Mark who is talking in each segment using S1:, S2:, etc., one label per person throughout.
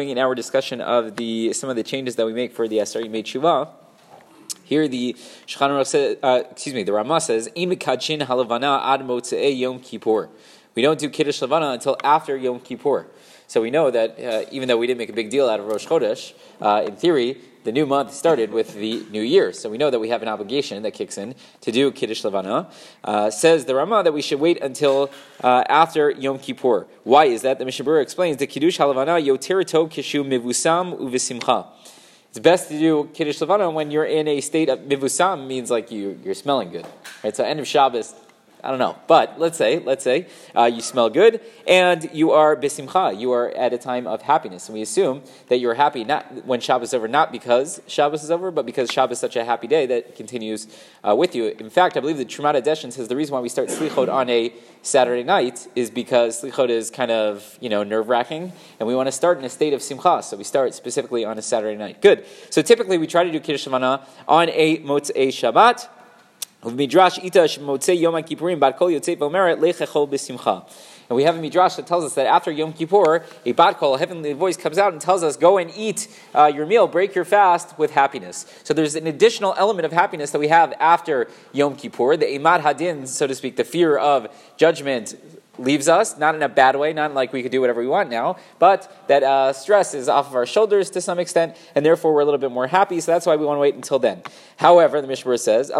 S1: in our discussion of the some of the changes that we make for the Aseret Yemei Teshuvah. Here the Shulchan says, uh, excuse me, the Rama says, "Ein mikachin halavana ad motzei Yom Kippur." We don't do Kiddush Lavana until after Yom Kippur. So we know that uh, even though we didn't make a big deal out of Rosh Chodesh, uh, in theory, the new month started with the new year. So we know that we have an obligation that kicks in to do Kiddush Lavana. Uh, says the Rama that we should wait until uh, after Yom Kippur. Why is that? The Mishnah Berurah explains the Kiddush Halavana yoterito kishu mivusam uvisimcha. It's best to do Kiddush Lavana when you're in a state of mivusam, means like you, you're smelling good. Right? So end of Shabbos, I don't know, but let's say, let's say uh, you smell good and you are bisimcha, you are at a time of happiness, and we assume that you're happy not when Shabbos is over, not because Shabbos is over, but because Shabbos is such a happy day that continues uh, with you. In fact, I believe the Trumat Deshin says the reason why we start slichot on a Saturday night is because slichot is kind of you know nerve wracking, and we want to start in a state of simcha, so we start specifically on a Saturday night. Good. So typically we try to do kiddush on a motzei Shabbat. And we have a midrash that tells us that after Yom Kippur, a bat kol, a heavenly voice comes out and tells us, "Go and eat uh, your meal, break your fast with happiness." So there's an additional element of happiness that we have after Yom Kippur, the eimat hadin, so to speak, the fear of judgment, leaves us, not in a bad way, not like we could do whatever we want now, but that uh, stress is off of our shoulders to some extent, and therefore we're a little bit more happy, so that's why we want to wait until then. However, the Mishnah says,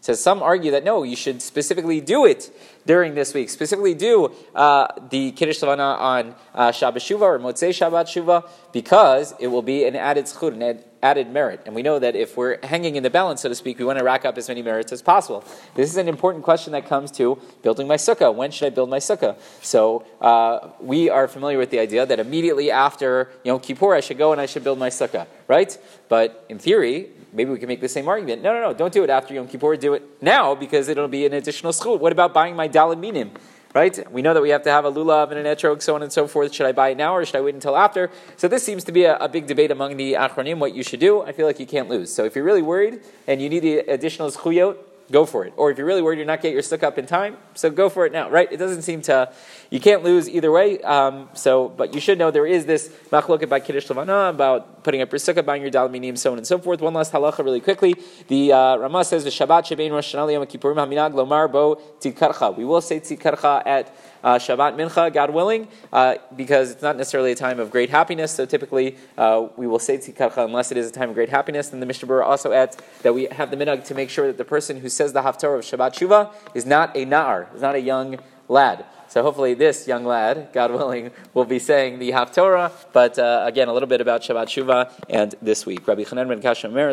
S1: says some argue that no, you should specifically do it during this week. Specifically do uh, the Kiddush Lavana on uh, Shabbat Shuvah or Motzei Shabbat Shuvah because it will be an added an added merit. And we know that if we're hanging in the balance, so to speak, we want to rack up as many merits as possible. This is an important question that comes to building my sukkah. When should I build my sukkah? So uh, we are familiar with the idea that immediately after Yom Kippur, I should go and I should build my sukkah, right? But in theory, maybe we can make the same argument. No, no, no, don't do it after Yom Kippur. Do it now because it'll be an additional zchut. What about buying my daled minim? right? We know that we have to have a lulav and an etrog, so on and so forth. Should I buy it now or should I wait until after? So this seems to be a, a, big debate among the achronim, what you should do. I feel like you can't lose. So if you're really worried and you need the additional zchuyot, go for it. Or if you're really worried you're not getting your sukkah up in time, so go for it now, right? It doesn't seem to, you can't lose either way. Um, so, but you should know there is this machloket by Kiddush Levana about putting up your sukkah, buying your dal minim, so on and so forth. One last halacha really quickly. The uh, Rama says, the Shabbat shebein Rosh Hashanah Yom haminag lomar bo tzidkatcha. We will say tzidkatcha at uh, Shabbat Mincha, God willing, uh, because it's not necessarily a time of great happiness. So typically, uh, we will say Tzidkatcha unless it is a time of great happiness. And the Mishnah Berurah also adds that we have the minhag to make sure that the person who says the Haftarah of Shabbat Shuvah is not a na'ar, is not a young lad. So hopefully, this young lad, God willing, will be saying the Haftorah. But uh, again, a little bit about Shabbat Shuvah and this week. Rabbi Chanan ben Kasha